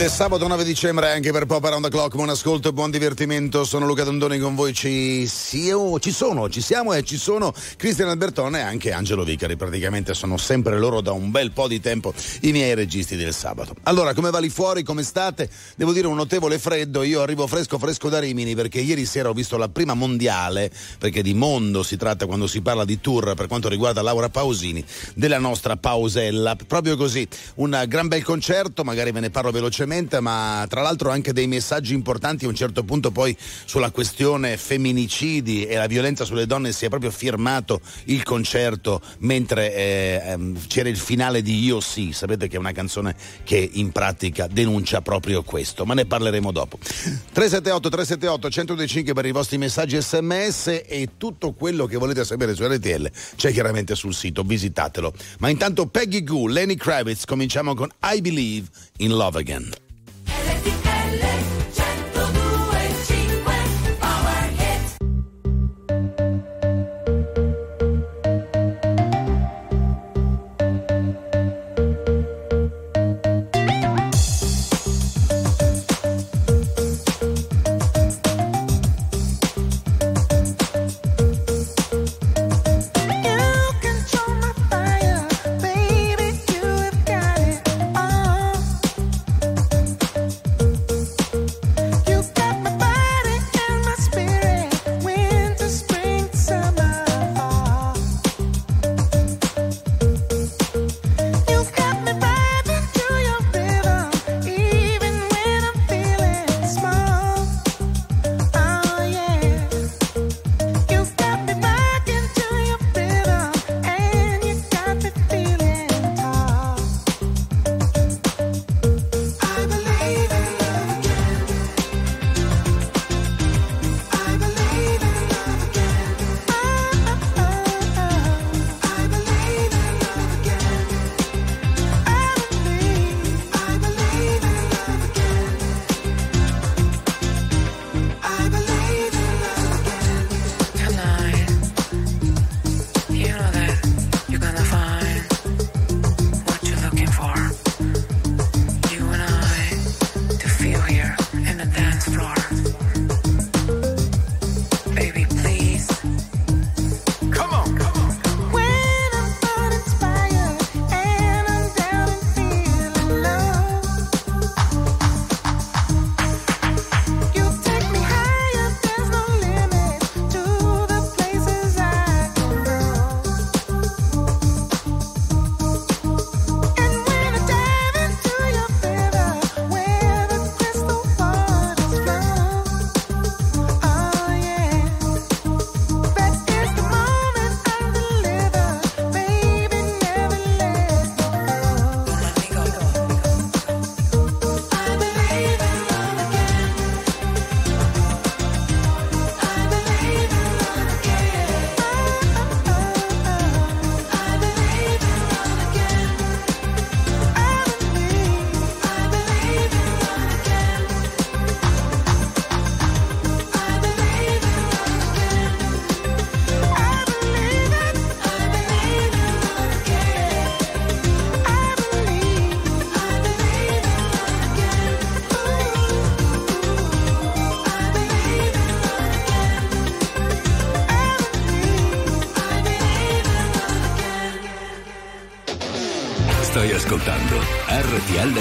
Ed è sabato 9 dicembre anche per Pop Around the Clock. Buon ascolto e buon divertimento. Sono Luca Dondoni con voi. Ci, siamo, ci sono, ci siamo e ci sono Cristian Albertone e anche Angelo Vicari. Praticamente sono sempre loro da un bel po' di tempo i miei registi del sabato. Allora, come va lì fuori? Come state? Devo dire un notevole freddo. Io arrivo fresco fresco da Rimini perché ieri sera ho visto la prima mondiale, perché di mondo si tratta quando si parla di tour per quanto riguarda Laura Pausini, della nostra Pausella. Proprio così, un gran bel concerto, magari ve ne parlo velocemente velocemente, ma tra l'altro anche dei messaggi importanti a un certo punto poi sulla questione femminicidi e la violenza sulle donne si è proprio firmato il concerto mentre eh, ehm, c'era il finale di Io sì, sapete che è una canzone che in pratica denuncia proprio questo, ma ne parleremo dopo. 378 378 125 per i vostri messaggi sms e tutto quello che volete sapere su RTL c'è chiaramente sul sito, visitatelo. Ma intanto Peggy Goo, Lenny Kravitz, cominciamo con I Believe in Love Again.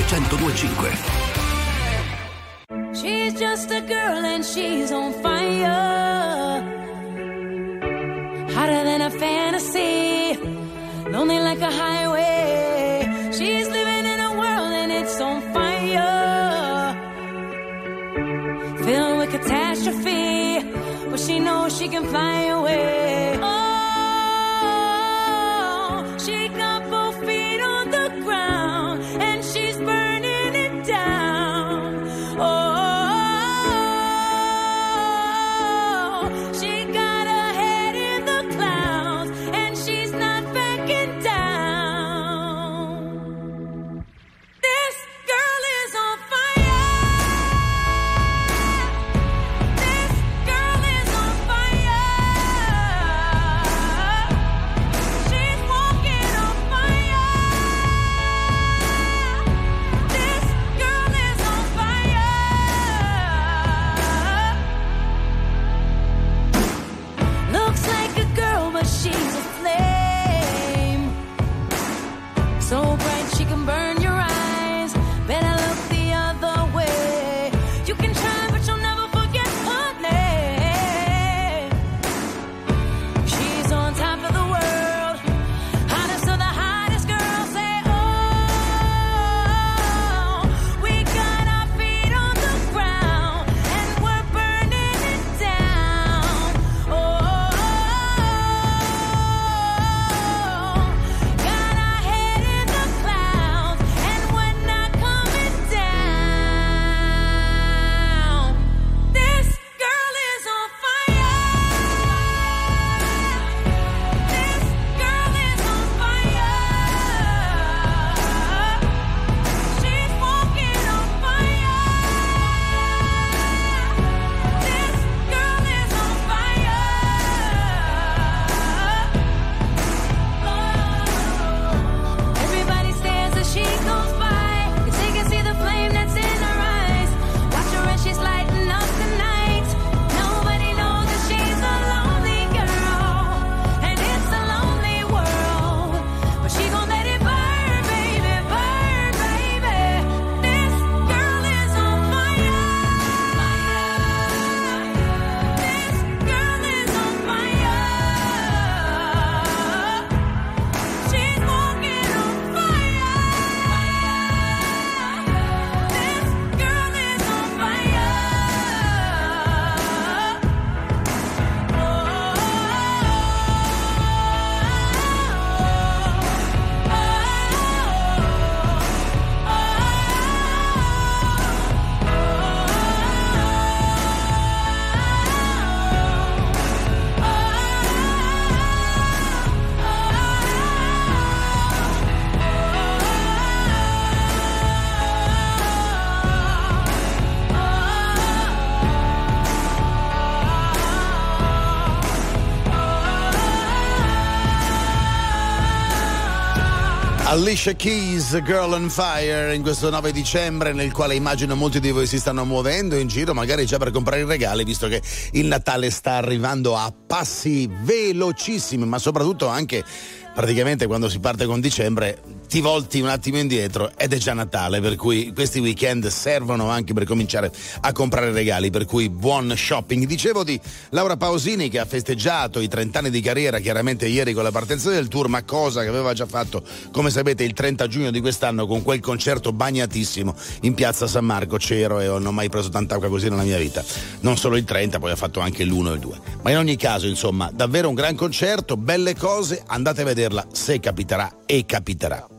1025. Alicia Keys, Girl on Fire, in questo 9 dicembre, nel quale immagino molti di voi si stanno muovendo in giro, magari già per comprare i regali, visto che il Natale sta arrivando a passi velocissimi, ma soprattutto anche praticamente quando si parte con dicembre ti volti un attimo indietro ed è già Natale, per cui questi weekend servono anche per cominciare a comprare regali, per cui buon shopping. Dicevo di Laura Pausini che ha festeggiato i 30 anni di carriera chiaramente ieri con la partenza del tour, ma cosa che aveva già fatto, come sapete, il 30 giugno di quest'anno con quel concerto bagnatissimo in piazza San Marco. C'ero e non ho mai preso tanta acqua così nella mia vita. Non solo il 30, poi ha fatto anche l'1 e il 2. Ma in ogni caso, insomma, davvero un gran concerto, belle cose, andate a vederla se capiterà e capiterà.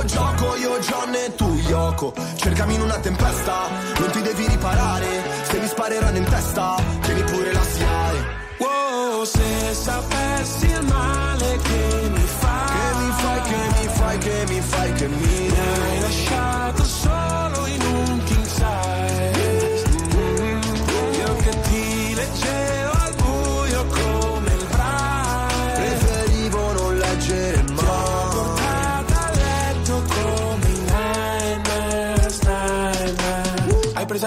tuo gioco, io John e tu Yoko. Cercami in una tempesta, non ti devi riparare. Se mi spareranno in testa, tieni pure la SIAE. Wow, se sapessi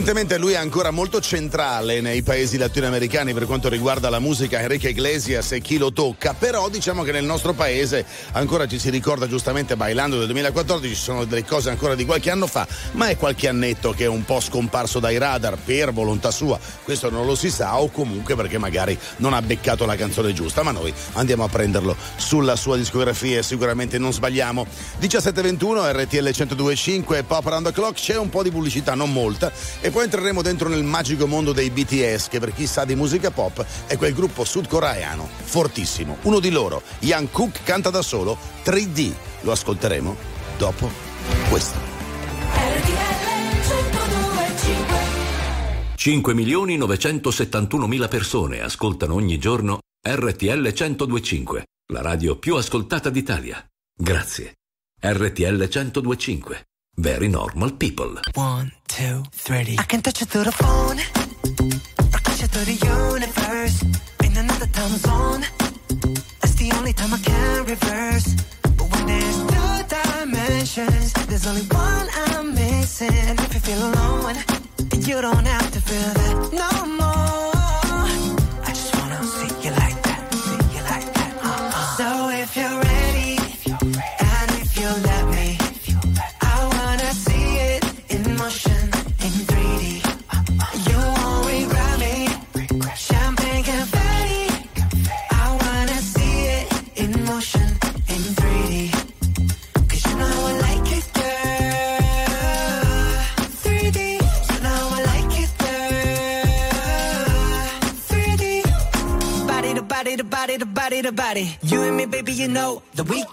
Evidentemente lui è ancora molto centrale nei paesi latinoamericani per quanto riguarda la musica. Enrique Iglesias e chi lo tocca, però diciamo che nel nostro paese ancora ci si ricorda giustamente Bailando del 2014, ci sono delle cose ancora di qualche anno fa, ma è qualche annetto che è un po' scomparso dai radar per volontà sua, questo non lo si sa o comunque perché magari non ha beccato la canzone giusta, ma noi andiamo a prenderlo sulla sua discografia e sicuramente non sbagliamo. 1721 RTL 1025 Pop Around the Clock, c'è un po' di pubblicità, non molta, e poi entreremo dentro nel magico mondo dei BTS, che per chi sa di musica pop è quel gruppo sudcoreano fortissimo. Uno di loro, Young Cook, canta da solo 3D. Lo ascolteremo dopo questo. RTL 1025 5 milioni 971 mila persone ascoltano ogni giorno RTL 1025, la radio più ascoltata d'Italia. Grazie. RTL 1025. Very normal people. One, two, three. I can touch you through the phone. Or touch it through the universe. In another time zone. That's the only time I can reverse. But when there's two dimensions, there's only one I'm missing. And if you feel alone, then you don't have to feel that body. You and me, baby, you know that we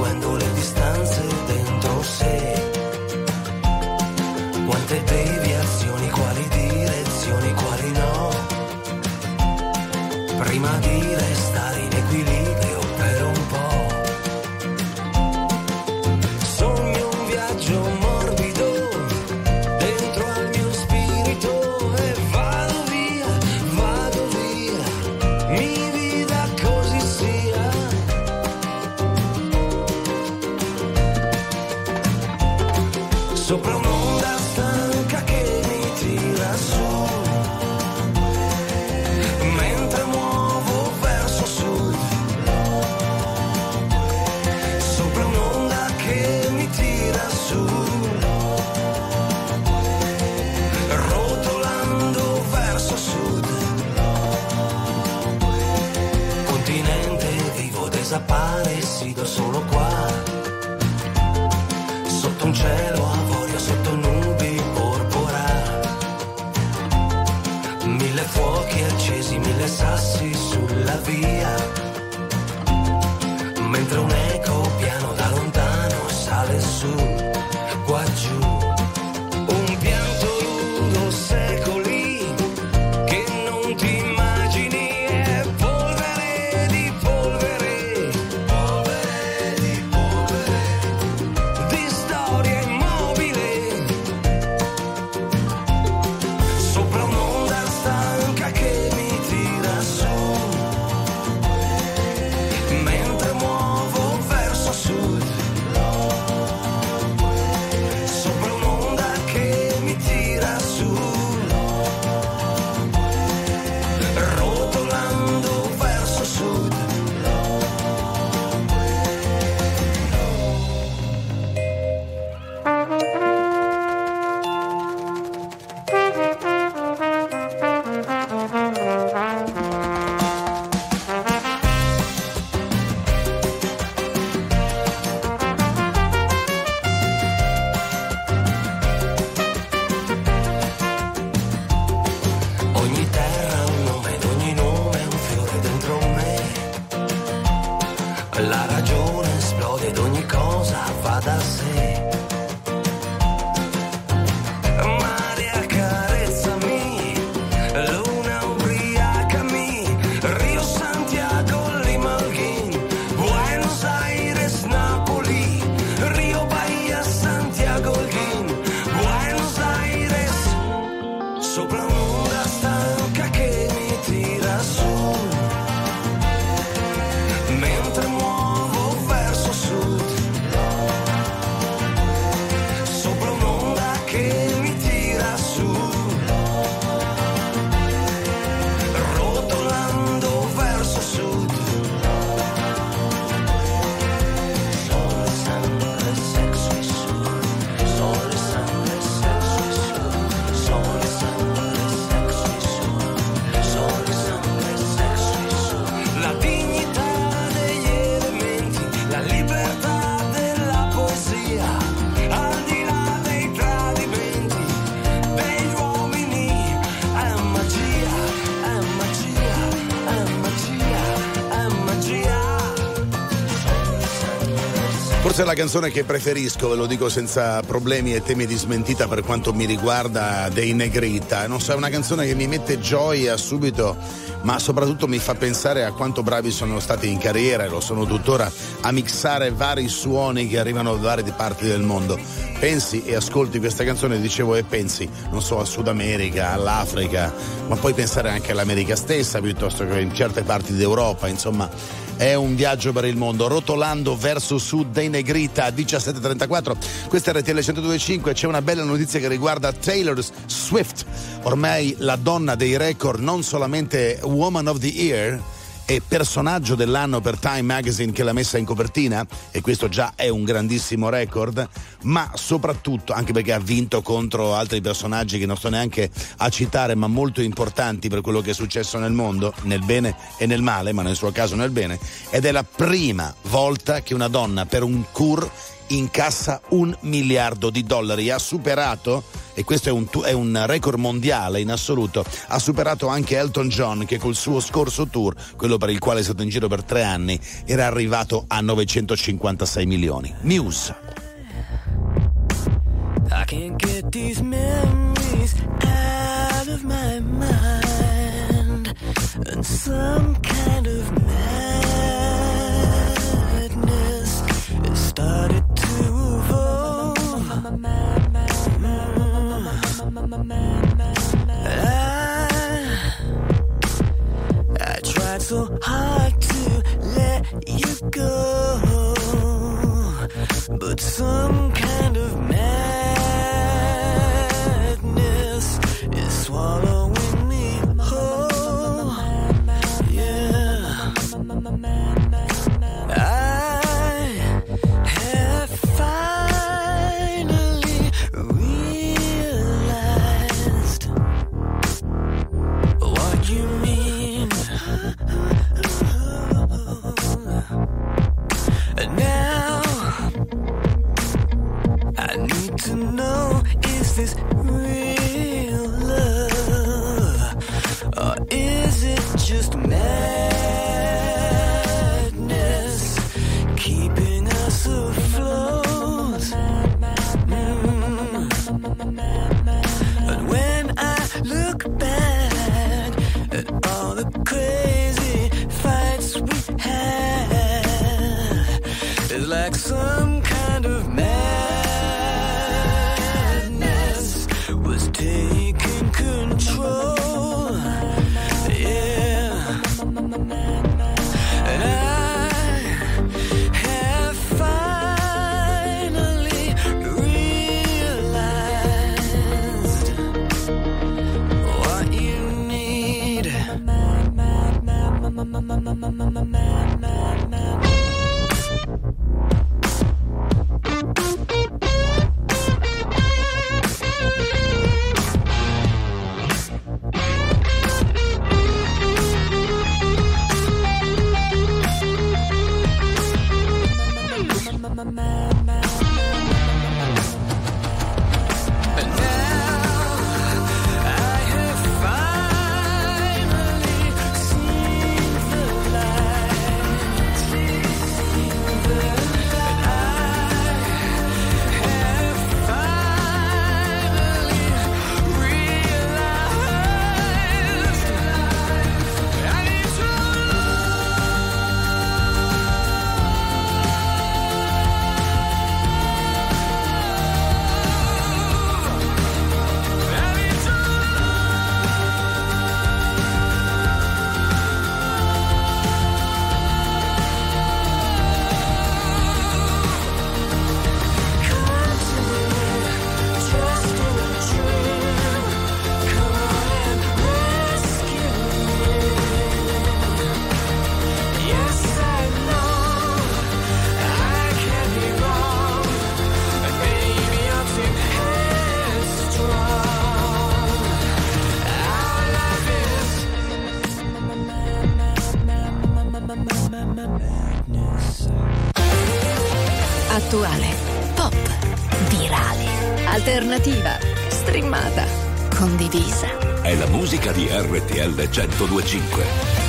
inseguendo le canzone che preferisco, ve lo dico senza problemi e temi di smentita per quanto mi riguarda dei Negrita. Non so, è una canzone che mi mette gioia subito, ma soprattutto mi fa pensare a quanto bravi sono stati in carriera e lo sono tuttora a mixare vari suoni che arrivano da varie parti del mondo. Pensi e ascolti questa canzone, dicevo, e pensi, non so, al Sud America, all'Africa, ma puoi pensare anche all'America stessa piuttosto che in certe parti d'Europa, insomma è un viaggio per il mondo, rotolando verso sud dei Negrita a 17.34. Questa è RTL 102.5, c'è una bella notizia che riguarda Taylor Swift, ormai la donna dei record, non solamente Woman of the Year, e personaggio dell'anno per Time Magazine che l'ha messa in copertina e questo già è un grandissimo record, ma soprattutto anche perché ha vinto contro altri personaggi che non sto neanche a citare, ma molto importanti per quello che è successo nel mondo, nel bene e nel male, ma nel suo caso nel bene, ed è la prima volta che una donna per un cur incassa un miliardo di dollari, ha superato e questo è un, è un, record mondiale in assoluto. Ha superato anche Elton John che col suo scorso tour, quello per il quale è stato in giro per tre anni, era arrivato a 956 milioni. Muse. I can't get these memories out of my mind. And some kind of madness so hard to let you go, but some 1025.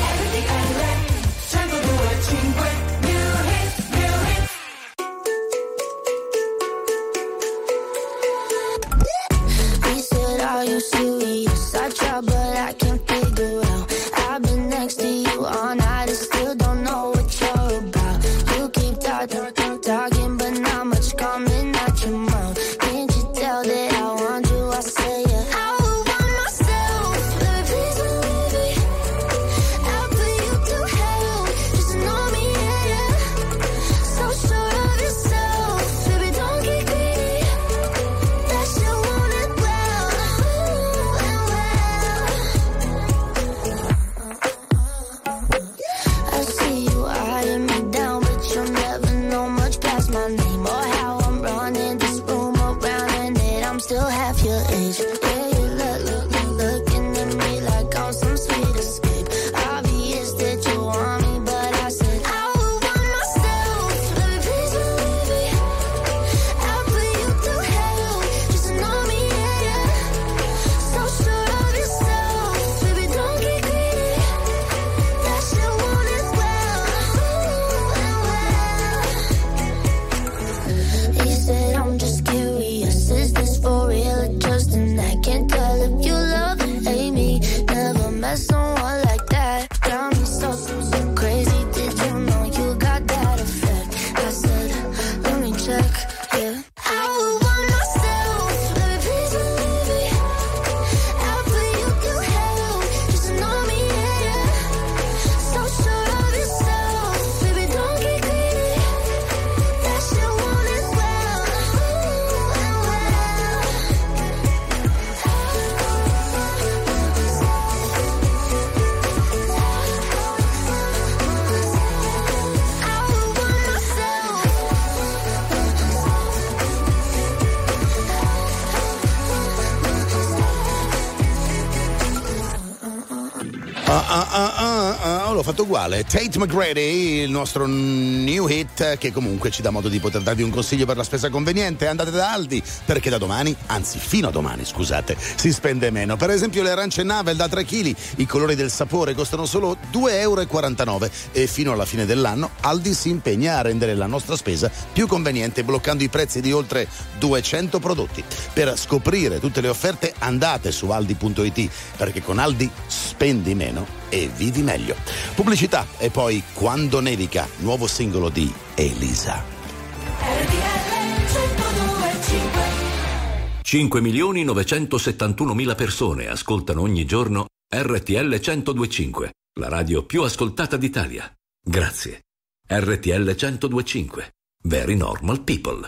Uguale. Tate McGrady, il nostro new hit, che comunque ci dà modo di poter darvi un consiglio per la spesa conveniente. Andate da Aldi, perché da domani, anzi fino a domani, scusate, si spende meno. Per esempio le arance Navel da 3 kg, i colori del sapore costano solo 2,49 euro e fino alla fine dell'anno Aldi si impegna a rendere la nostra spesa più conveniente bloccando i prezzi di oltre 200 prodotti. Per scoprire tutte le offerte andate su aldi.it perché con Aldi spendi meno e vivi meglio. Pubblicità e poi Quando nevica, nuovo singolo di Elisa. 5 milioni 971 mila persone ascoltano ogni giorno RTL 1025, la radio più ascoltata d'Italia. Grazie. RTL 1025. Very normal people.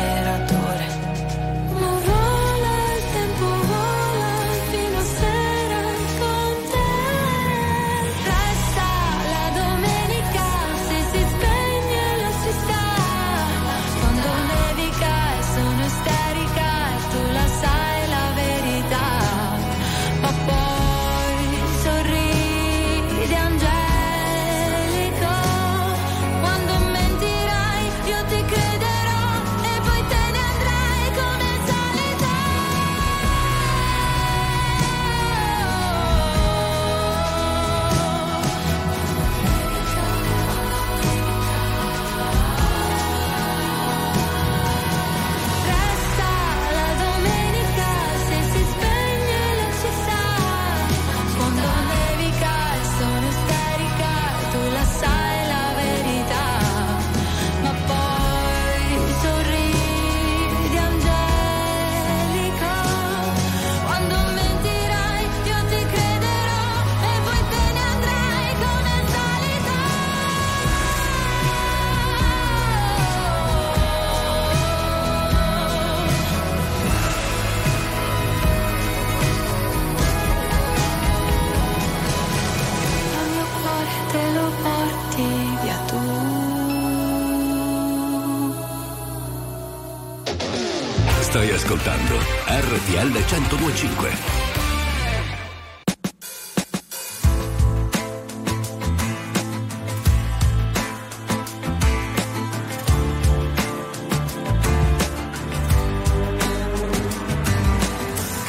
Ascoltando RTL 1025.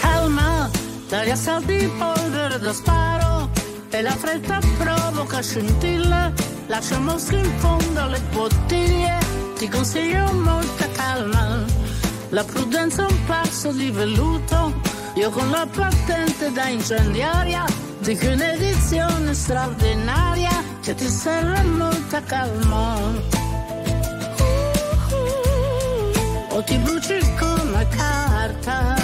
Calma, dagli assalti di polvere da sparo e la fretta provoca scintille. Lascia mosche in fondo alle bottiglie, ti consiglio molta calma. La prudenza è un passo di velluto, io con la patente da incendiaria, dico un'edizione straordinaria che ti serve molta calma. o ti bruci come carta.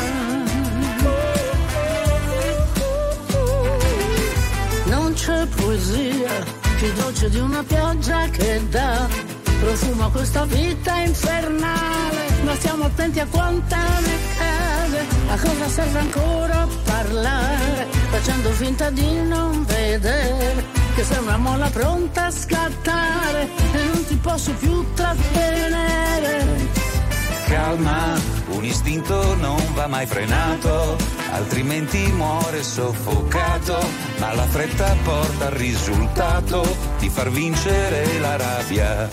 Non c'è poesia più dolce di una pioggia che dà profumo a questa vita infernale. Ma stiamo attenti a quanta ne cade, a cosa serve ancora parlare, facendo finta di non vedere che sei una molla pronta a scattare e non ti posso più trattenere. Calma, un istinto non va mai frenato, altrimenti muore soffocato, ma la fretta porta al risultato di far vincere la rabbia.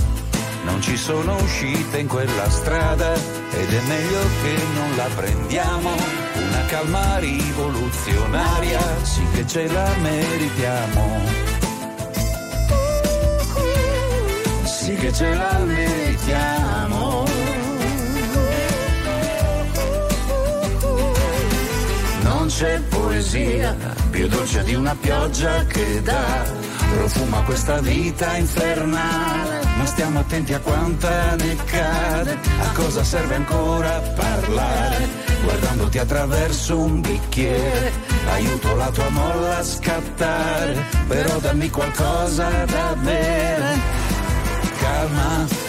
Non ci sono uscite in quella strada ed è meglio che non la prendiamo, una calma rivoluzionaria, sì che ce la meritiamo. Sì che ce la meritiamo. Non c'è poesia più dolce di una pioggia che dà profumo a questa vita infernale. Ma stiamo attenti a quanta ne cade, a cosa serve ancora parlare. Guardandoti attraverso un bicchiere, aiuto la tua molla a scattare, però dammi qualcosa da bere. Calma,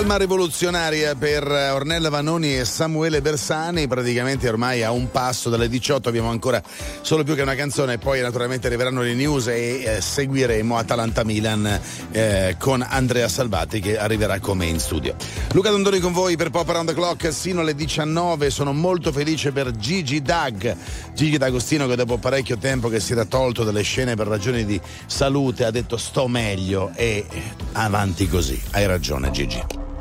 Calma rivoluzionaria per Ornella Vanoni e Samuele Bersani, praticamente ormai a un passo dalle 18 abbiamo ancora solo più che una canzone, poi naturalmente arriveranno le news e eh, seguiremo Atalanta Milan eh, con Andrea Salvati che arriverà come in studio. Luca Dondoni con voi per Pop Around the Clock sino alle 19, sono molto felice per Gigi Dag, Gigi D'Agostino che dopo parecchio tempo che si era tolto dalle scene per ragioni di salute ha detto sto meglio e avanti così, hai ragione Gigi.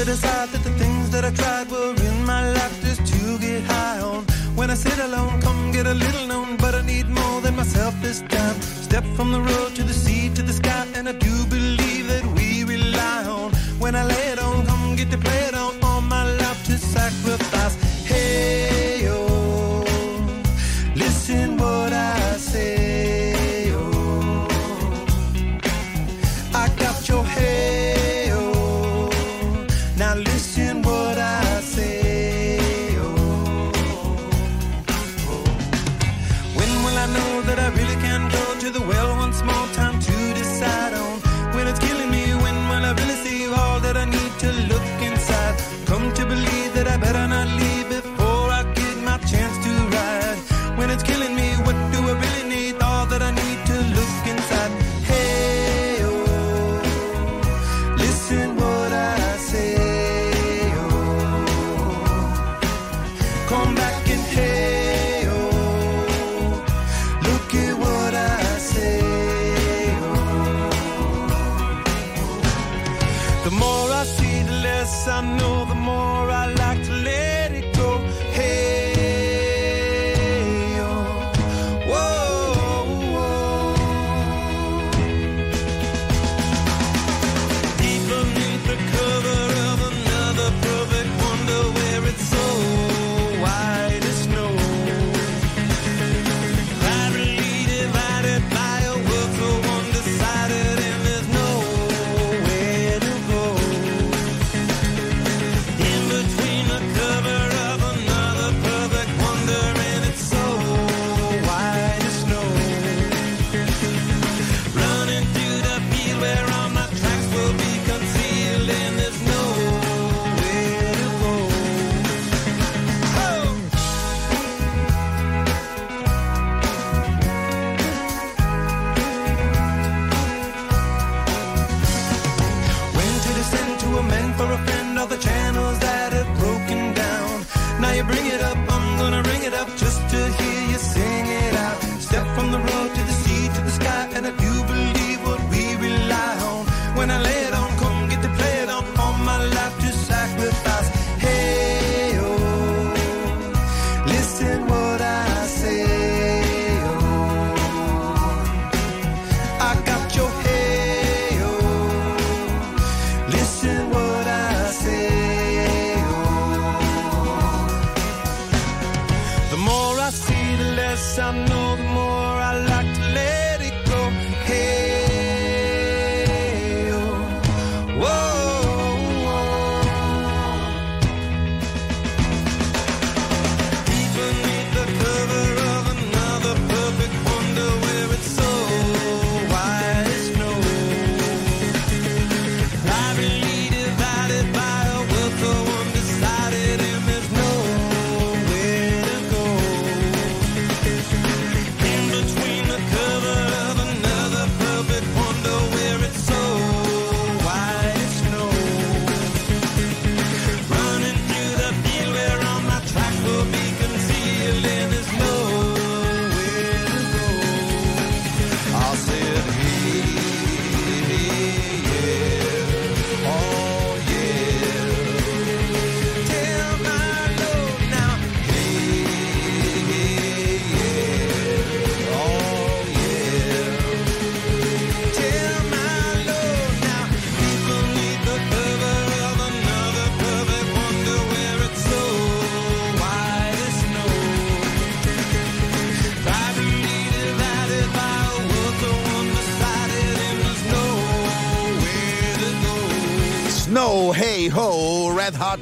To decide that the things that I tried were in my life just to get high on. When I sit alone, come get a little known, but I need more than myself this time. Step from the road to the sea to the sky, and I do believe that we rely on. When I lay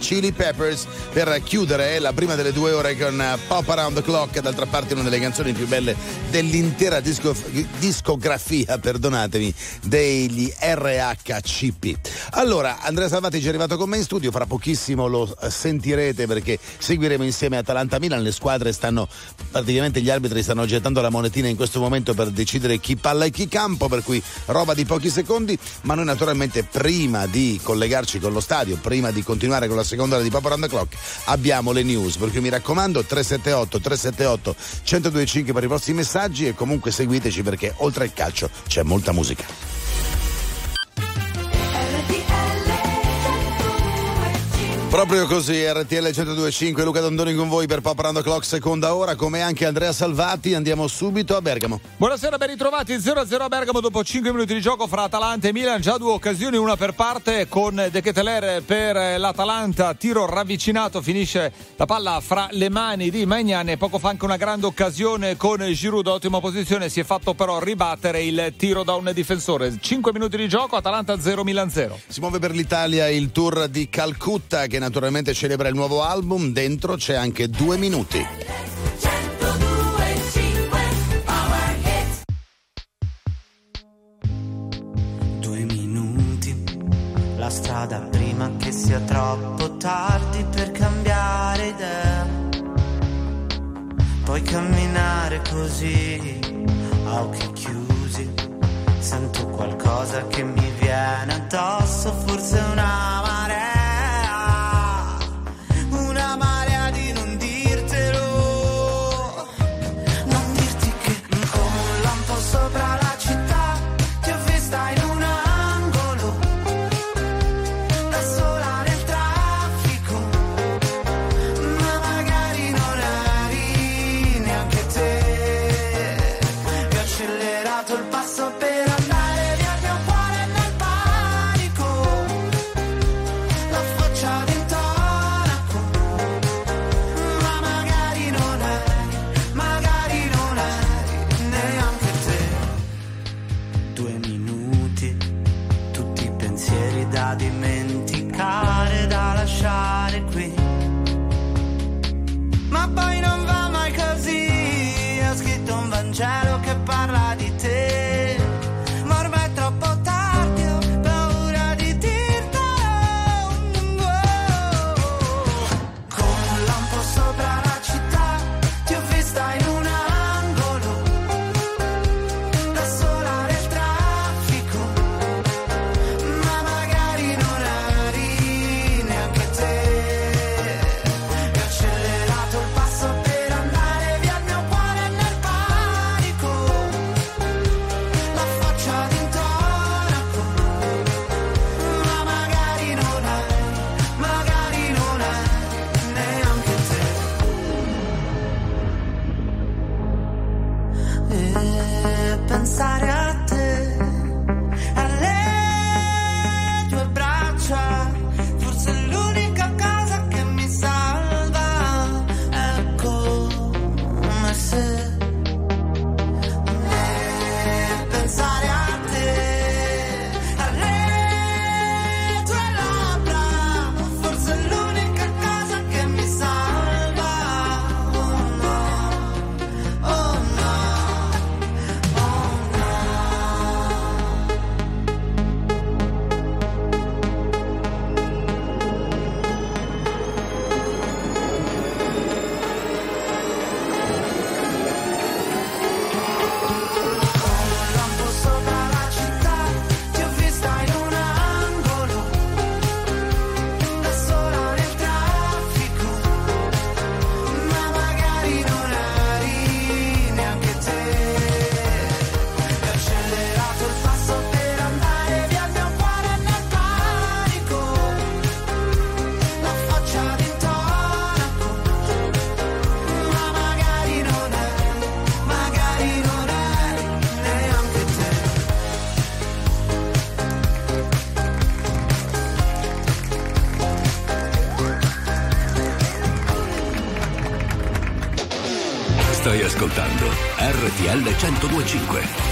Chili Peppers per chiudere la prima delle due ore con eh, Pop Around the Clock, d'altra parte una delle canzoni più belle dell'intera disco- discografia, perdonatemi, degli RHCP. Allora, Andrea Salvati ci è arrivato con me in studio, fra pochissimo lo eh, sentirete perché seguiremo insieme Atalanta-Milan, le squadre stanno, praticamente gli arbitri stanno gettando la monetina in questo momento per decidere chi palla e chi campo, per cui roba di pochi secondi, ma noi naturalmente prima di collegarci con lo stadio, prima di continuare con la seconda ora di Pop Around the Clock, abbiamo le news, per cui mi raccomando 378 378 1025 per i vostri messaggi e comunque seguiteci perché oltre al calcio c'è molta musica. Proprio così, RTL 1025, Luca Dondoni con voi per the Clock, seconda ora, come anche Andrea Salvati, andiamo subito a Bergamo. Buonasera, ben ritrovati 0-0 a Bergamo dopo 5 minuti di gioco fra Atalanta e Milan, già due occasioni, una per parte con De Keteler per l'Atalanta, tiro ravvicinato, finisce la palla fra le mani di Magnan e poco fa anche una grande occasione con Giroud, ottima posizione, si è fatto però ribattere il tiro da un difensore. 5 minuti di gioco, Atalanta 0 Milan 0. Si muove per l'Italia il tour di Calcutta che naturalmente celebra il nuovo album, dentro c'è anche due minuti. Due minuti, la strada prima che sia troppo tardi per cambiare idea. Puoi camminare così, a occhi chiusi. Sento qualcosa che mi viene addosso, forse. Una 1025.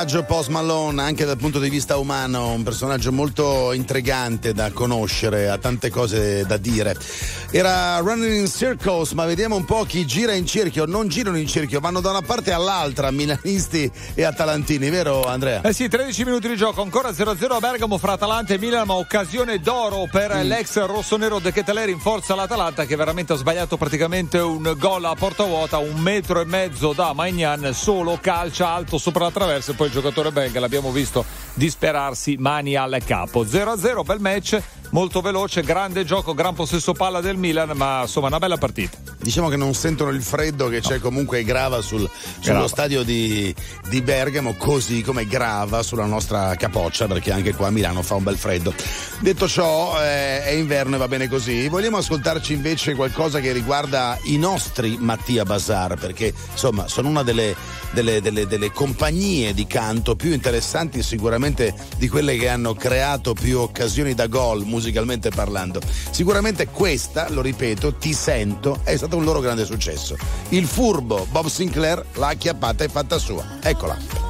Personaggio Post Malone anche dal punto di vista umano, un personaggio molto intrigante da conoscere, ha tante cose da dire. Era Running in Circles, ma vediamo un po' chi gira in cerchio, non girano in cerchio, vanno da una parte all'altra, milanisti e atalantini, vero Andrea? Eh sì, 13 minuti di gioco, ancora 0-0 a Bergamo fra Atalanta e Milan, ma occasione d'oro per Mm. l'ex rossonero De Keteler in forza all'Atalanta che veramente ha sbagliato praticamente un gol a porta vuota, un metro e mezzo da Magnan, solo calcia alto sopra la traversa e poi il giocatore belga l'abbiamo visto disperarsi mani al capo. 0-0, bel match, molto veloce, grande gioco, gran possesso palla del Milan, ma insomma una bella partita. Diciamo che non sentono il freddo che c'è comunque grava sul- sullo Grava. stadio di, di Bergamo, così come grava sulla nostra capoccia, perché anche qua a Milano fa un bel freddo. Detto ciò, eh, è inverno e va bene così. Vogliamo ascoltarci invece qualcosa che riguarda i nostri Mattia Bazar, perché insomma sono una delle, delle- delle- delle compagnie di canto più interessanti sicuramente di quelle che hanno creato più occasioni da gol musicalmente parlando. Sicuramente questa, lo ripeto, ti sento, è stato un loro grande successo. Il furbo Bob Sinclair l'ha acchiappata e fatta sua. Eccola.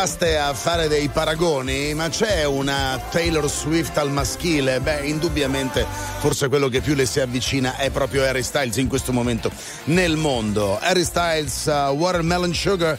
Portaste a fare dei paragoni, ma c'è una Taylor Swift al maschile? Beh, indubbiamente forse quello che più le si avvicina è proprio Harry Styles in questo momento nel mondo. Harry Styles, uh, Watermelon Sugar.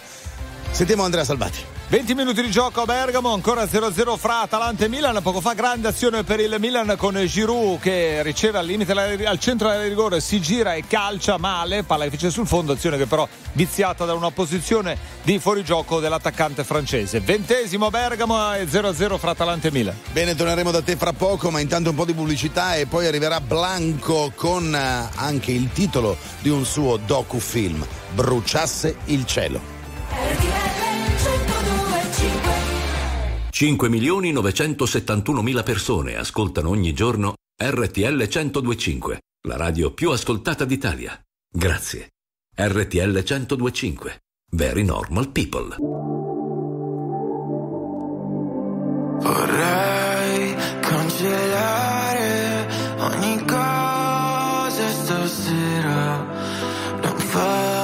Sentiamo Andrea Salvati. 20 minuti di gioco a Bergamo, ancora 0-0 fra Atalanta e Milan. Poco fa grande azione per il Milan con Giroud che riceve al limite al centro del rigore, si gira e calcia male, palla che fice sul fondo, azione che però viziata da una posizione di fuorigioco dell'attaccante francese. Ventesimo Bergamo e 0-0 fra Atalanta e Milan. Bene, torneremo da te fra poco, ma intanto un po' di pubblicità e poi arriverà Blanco con eh, anche il titolo di un suo docufilm, Bruciasse il cielo. 5 milioni 971 mila persone ascoltano ogni giorno RTL 1025, la radio più ascoltata d'Italia. Grazie. RTL 1025. Very normal people. Vorrei cancellare ogni cosa stasera, non farmi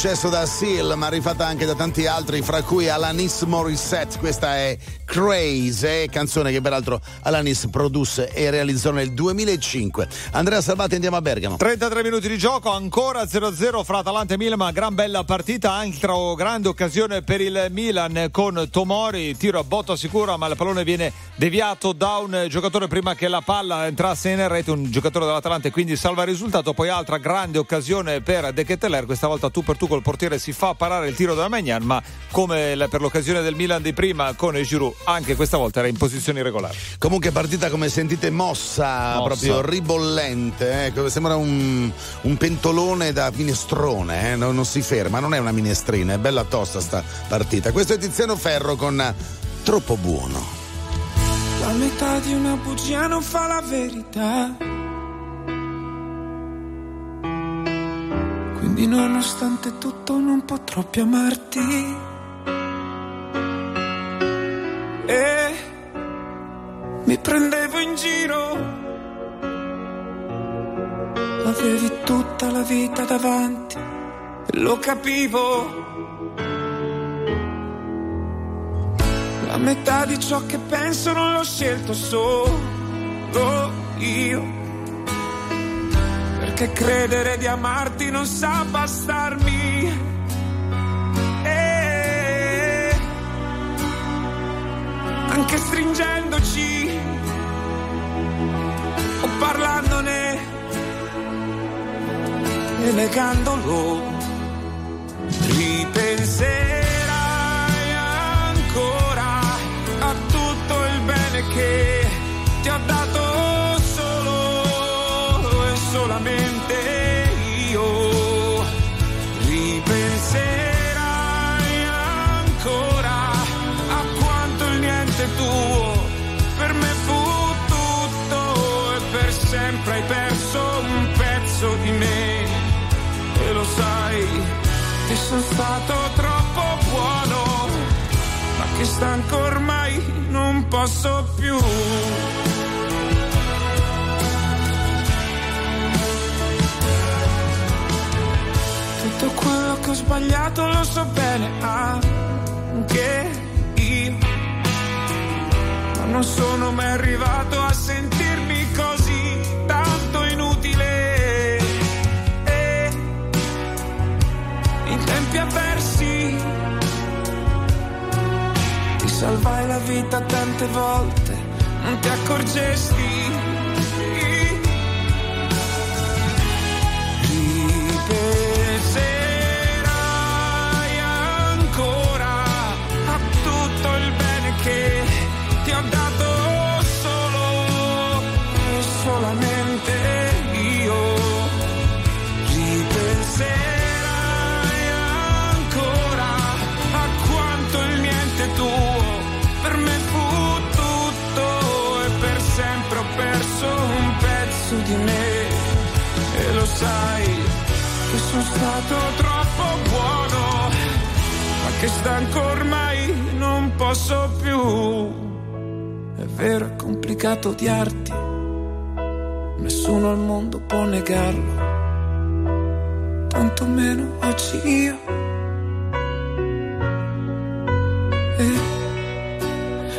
successo da Seal, ma rifatta anche da tanti altri, fra cui Alanis Morissette. Questa è Crazy, canzone che peraltro Alanis produsse e realizzò nel 2005. Andrea Salvati, andiamo a Bergamo. 33 minuti di gioco, ancora 0-0 fra Atalanta e Milan, ma gran bella partita, altra grande occasione per il Milan con Tomori, tiro a botta sicura, ma il pallone viene deviato da un giocatore prima che la palla entrasse in rete, un giocatore dell'Atalanta e quindi salva il risultato, poi altra grande occasione per De Ketteler, questa volta tu per tu col portiere si fa parare il tiro da Magnan, ma come per l'occasione del Milan di prima con Giroud, anche questa volta era in posizione regolare. Comunque partita come sentite mossa, Mossa. proprio ribollente, eh, sembra un, un pentolone da minestrone, eh, non, non si ferma, non è una minestrina, è bella tosta sta partita. Questo è Tiziano Ferro con Troppo buono. La metà di una bugia non fa la verità. Quindi nonostante tutto non potrò più amarti. E mi prendevo in giro. Avevi tutta la vita davanti lo capivo. La metà di ciò che penso non l'ho scelto solo io. Perché credere di amarti non sa bastarmi. anche stringendoci o parlandone e negandolo. Ripenserò. Che stanco ormai non posso più tutto quello che ho sbagliato lo so bene anche io ma non sono mai arrivato a sentirmi così tanto inutile. E in tempi avversi salvai la vita tante volte, non ti accorgesti. Odiarti, nessuno al mondo può negarlo, tanto meno oggi io. E-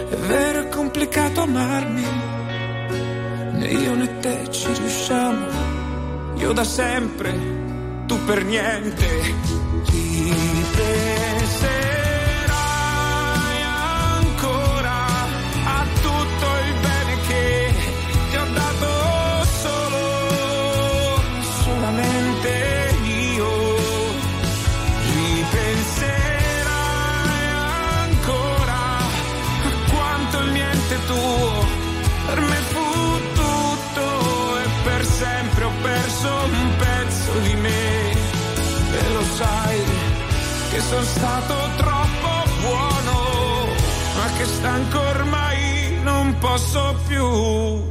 è vero, è complicato amarmi, né io né te ci riusciamo, io da sempre, tu per niente. Sono stato troppo buono, ma che stanco ormai non posso più.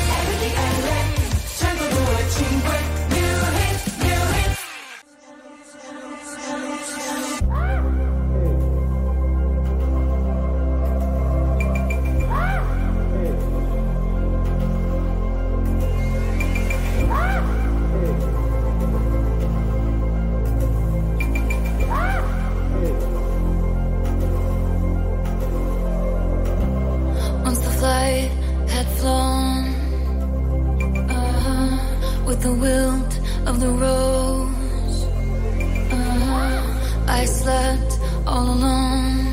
all alone.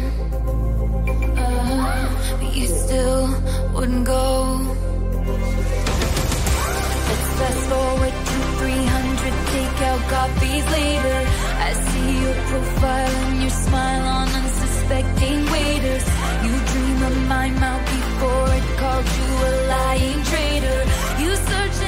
Uh, but you still wouldn't go. Let's fast forward to 300, later. I see your profile and your smile on unsuspecting waiters. You dream of my mouth before it called you a lying traitor. You search.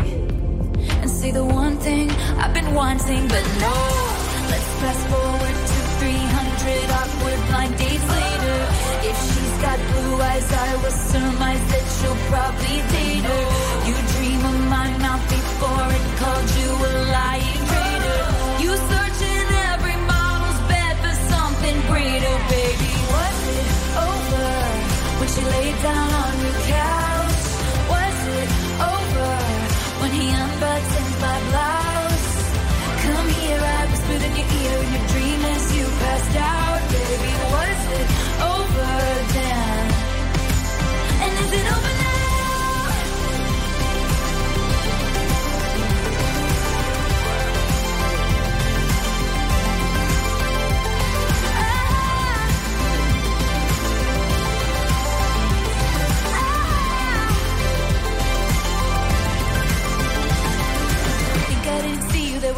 say the one thing I've been wanting, but no. Let's fast forward to 300 awkward blind dates later. If she's got blue eyes, I will surmise that she'll probably date her. You dream of my mouth before it called you a lying traitor. You search in every model's bed for something greater, baby. Was it over when she laid down on your couch?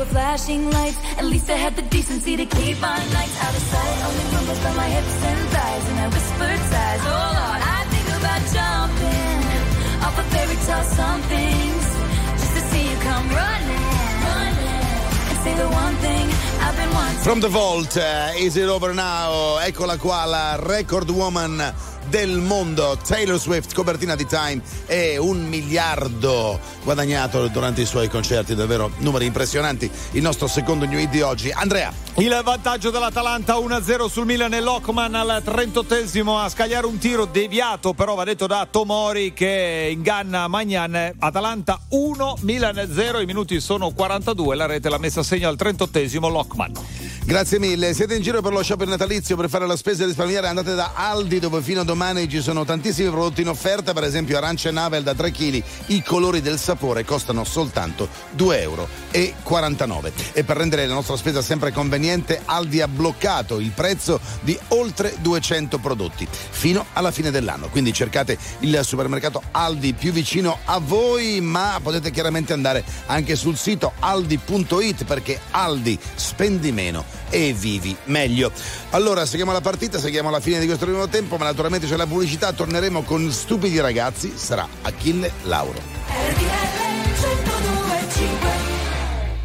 Flashing lights. At least I had the decency to keep my nights out of sight. Only rumbles my hips and thighs, and I whispered sighs. Oh Lord, I think about jumping off a fairy tale just to see you come running, running, and say the one thing I've been wanting. From the Vault, eh, Is It Over Now? Eccola qua, la record woman del mondo, Taylor Swift, copertina di Time e un miliardo guadagnato durante i suoi concerti, davvero numeri impressionanti. Il nostro secondo new hit di oggi, Andrea. Il vantaggio dell'Atalanta 1-0 sul Milan e Lockman al 38esimo a scagliare un tiro deviato, però va detto da Tomori che inganna Magnan. Atalanta 1, Milan 0, i minuti sono 42, la rete l'ha messa a segno al 38esimo Lockman. Grazie mille. Siete in giro per lo shopping natalizio per fare la spesa e risparmiare? Andate da Aldi dove fino a domani ci sono tantissimi prodotti in offerta, per esempio arance Navel da 3 kg. I colori del sapore costano soltanto 2,49 euro. E per rendere la nostra spesa sempre conveniente, Aldi ha bloccato il prezzo di oltre 200 prodotti fino alla fine dell'anno. Quindi cercate il supermercato Aldi più vicino a voi, ma potete chiaramente andare anche sul sito aldi.it perché Aldi spendi meno e vivi meglio. Allora, seguiamo la partita, seguiamo la fine di questo primo tempo, ma naturalmente c'è la pubblicità, torneremo con stupidi ragazzi, sarà Achille Lauro.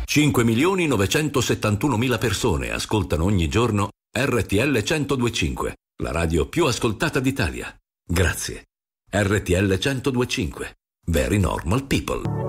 5 milioni 971 mila persone ascoltano ogni giorno RTL 1025, la radio più ascoltata d'Italia. Grazie. RTL 1025. Very normal people.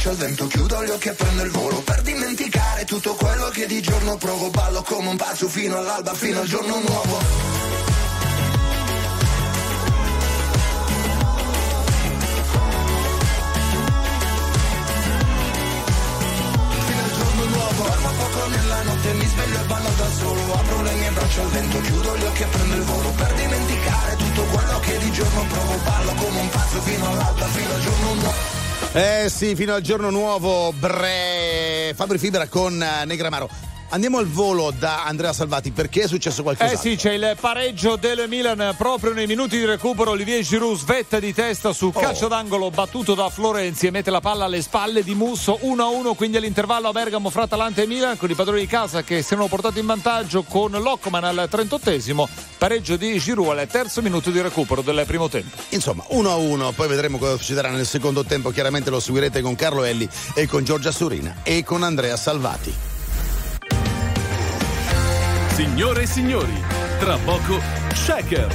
Abbraccio il vento, chiudo gli occhi e prendo il volo. Per dimenticare tutto quello che di giorno provo Ballo come un pazzo fino all'alba, fino al giorno nuovo. Nella notte mi sveglio e vanno da solo. Apro le mie braccia al vento, chiudo gli occhi e prendo il volo. Per dimenticare tutto quello che di giorno provo Ballo come un pazzo fino all'alba, fino al giorno nuovo. Eh sì, fino al giorno nuovo, bre. Fabri Fibra con eh, Negramaro. Andiamo al volo da Andrea Salvati perché è successo qualcosa. Eh sì, c'è il pareggio del Milan proprio nei minuti di recupero. Olivier Giroud svetta di testa su calcio d'angolo battuto da Florenzi e mette la palla alle spalle di Musso 1-1. Quindi all'intervallo a Bergamo fra Atalanta e Milan con i padroni di casa che si erano portati in vantaggio con Lockman al 38esimo. Pareggio di Giroud al terzo minuto di recupero del primo tempo. Insomma, 1-1, poi vedremo cosa succederà nel secondo tempo. Chiaramente lo seguirete con Carlo Elli e con Giorgia Surina e con Andrea Salvati. Signore e signori, tra poco Shaker.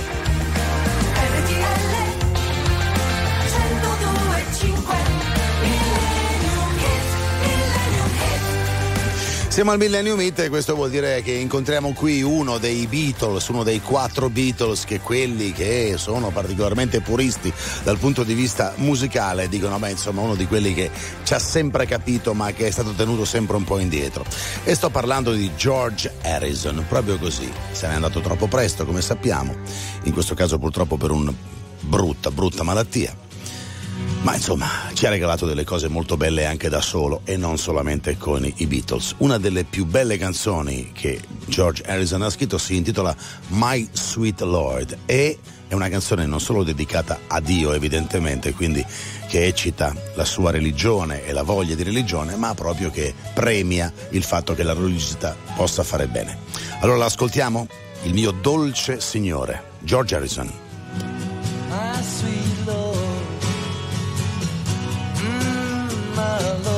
Siamo al Millennium Hit e questo vuol dire che incontriamo qui uno dei Beatles, uno dei quattro Beatles che quelli che sono particolarmente puristi dal punto di vista musicale dicono, beh insomma uno di quelli che ci ha sempre capito ma che è stato tenuto sempre un po' indietro. E sto parlando di George Harrison, proprio così. Se n'è andato troppo presto, come sappiamo, in questo caso purtroppo per una brutta, brutta malattia. Ma insomma, ci ha regalato delle cose molto belle anche da solo e non solamente con i Beatles. Una delle più belle canzoni che George Harrison ha scritto si intitola My Sweet Lord e è una canzone non solo dedicata a Dio evidentemente, quindi che eccita la sua religione e la voglia di religione, ma proprio che premia il fatto che la religiosità possa fare bene. Allora l'ascoltiamo? Il mio dolce Signore, George Harrison. Mm,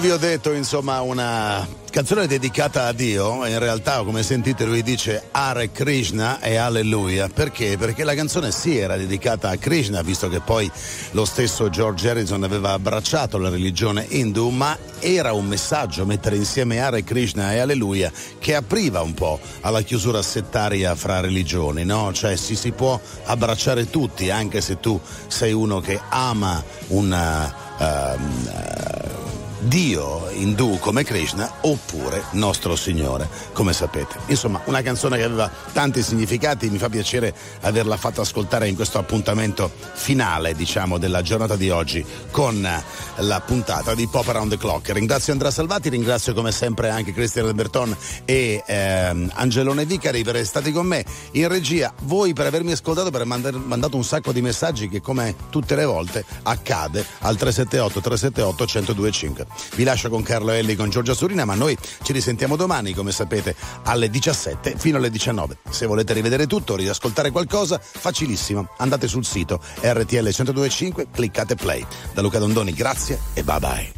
Vi ho detto, insomma, una canzone dedicata a Dio. In realtà, come sentite, lui dice Hare Krishna e Alleluia. Perché? Perché la canzone sì era dedicata a Krishna, visto che poi lo stesso George Harrison aveva abbracciato la religione hindu, ma era un messaggio mettere insieme Hare Krishna e Alleluia che apriva un po' alla chiusura settaria fra religioni, no? Cioè si, si può abbracciare tutti, anche se tu sei uno che ama una. Uh, Dio indù come Krishna oppure nostro Signore, come sapete. Insomma, una canzone che aveva tanti significati, mi fa piacere averla fatta ascoltare in questo appuntamento finale, diciamo, della giornata di oggi con la puntata di Pop Around the Clock. Ringrazio Andrea Salvati, ringrazio come sempre anche Cristian Alberton e ehm, Angelone Vicari per essere stati con me in regia, voi per avermi ascoltato, per aver mandato un sacco di messaggi che come tutte le volte accade al 378 378 1025. Vi lascio con Carlo Elli con Giorgia Surina, ma noi ci risentiamo domani, come sapete, alle 17 fino alle 19. Se volete rivedere tutto riascoltare qualcosa, facilissimo. Andate sul sito RTL 1025, cliccate play. Da Luca Dondoni, grazie e bye bye.